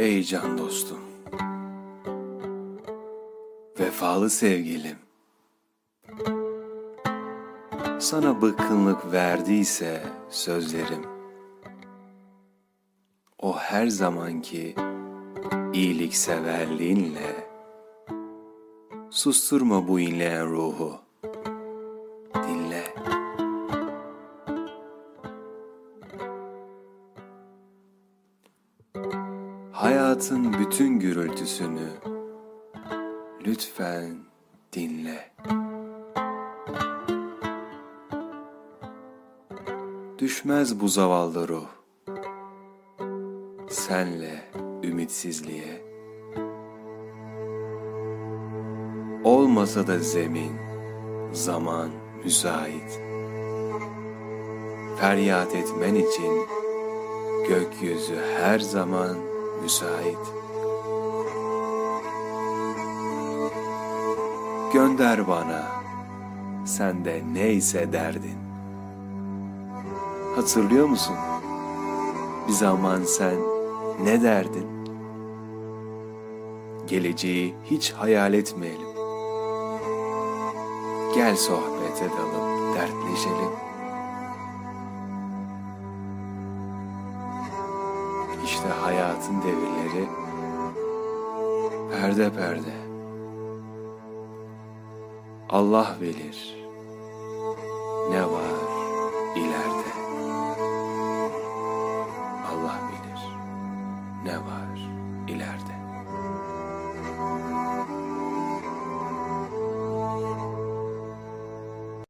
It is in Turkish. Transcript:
Ey can dostum, vefalı sevgilim, sana bıkkınlık verdiyse sözlerim, o her zamanki iyilikseverliğinle susturma bu inleyen ruhu, dinle. Hayatın bütün gürültüsünü lütfen dinle. Düşmez bu zavallı ruh senle ümitsizliğe. Olmasa da zemin, zaman müsait. Feryat etmen için gökyüzü her zaman müsait. Gönder bana, sen de neyse derdin. Hatırlıyor musun? Bir zaman sen ne derdin? Geleceği hiç hayal etmeyelim. Gel sohbet edelim, dertleşelim. işte hayatın devirleri perde perde. Allah bilir ne var ileride. Allah bilir ne var ileride.